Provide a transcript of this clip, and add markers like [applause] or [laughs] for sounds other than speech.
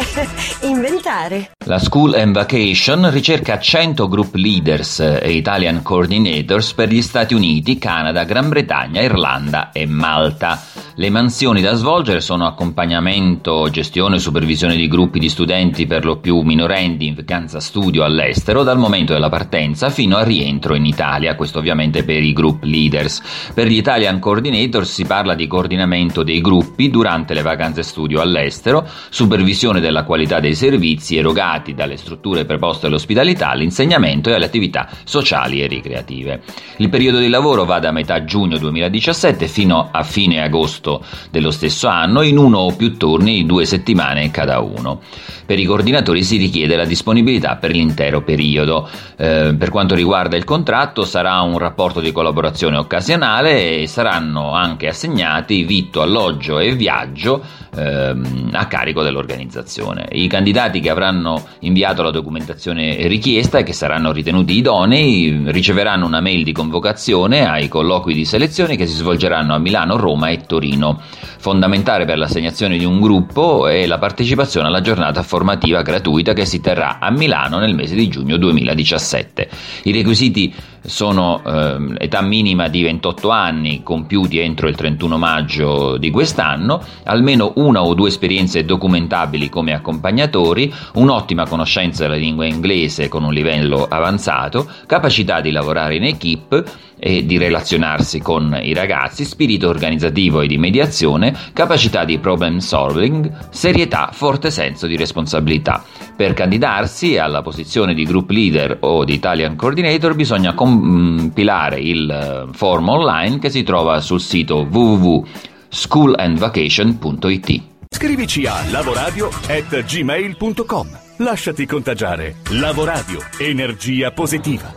[laughs] inventare. La School and Vacation ricerca 100 group leaders e Italian coordinators per gli Stati Uniti, Canada, Gran Bretagna, Irlanda e Malta. Le mansioni da svolgere sono accompagnamento, gestione e supervisione di gruppi di studenti per lo più minorenni in vacanza studio all'estero dal momento della partenza fino al rientro in Italia, questo ovviamente per i group leaders. Per gli Italian Coordinators si parla di coordinamento dei gruppi durante le vacanze studio all'estero, supervisione della qualità dei servizi erogati dalle strutture preposte all'ospitalità, all'insegnamento e alle attività sociali e ricreative. Il periodo di lavoro va da metà giugno 2017 fino a fine agosto dello stesso anno in uno o più turni di due settimane cada uno. Per i coordinatori si richiede la disponibilità per l'intero periodo. Eh, per quanto riguarda il contratto sarà un rapporto di collaborazione occasionale e saranno anche assegnati vitto, alloggio e viaggio ehm, a carico dell'organizzazione. I candidati che avranno inviato la documentazione richiesta e che saranno ritenuti idonei riceveranno una mail di convocazione ai colloqui di selezione che si svolgeranno a Milano, Roma e Torino. Fondamentale per l'assegnazione di un gruppo è la partecipazione alla giornata formativa gratuita che si terrà a Milano nel mese di giugno 2017. I requisiti sono eh, età minima di 28 anni compiuti entro il 31 maggio di quest'anno, almeno una o due esperienze documentabili come accompagnatori, un'ottima conoscenza della lingua inglese con un livello avanzato, capacità di lavorare in equip e di relazionarsi con i ragazzi, spirito organizzativo e di mediazione, capacità di problem solving, serietà, forte senso di responsabilità. Per candidarsi alla posizione di group leader o di Italian coordinator bisogna compilare il eh, form online che si trova sul sito www.schoolandvacation.it. Scrivici a lavoradio@gmail.com. Lasciati contagiare. Lavoradio, energia positiva.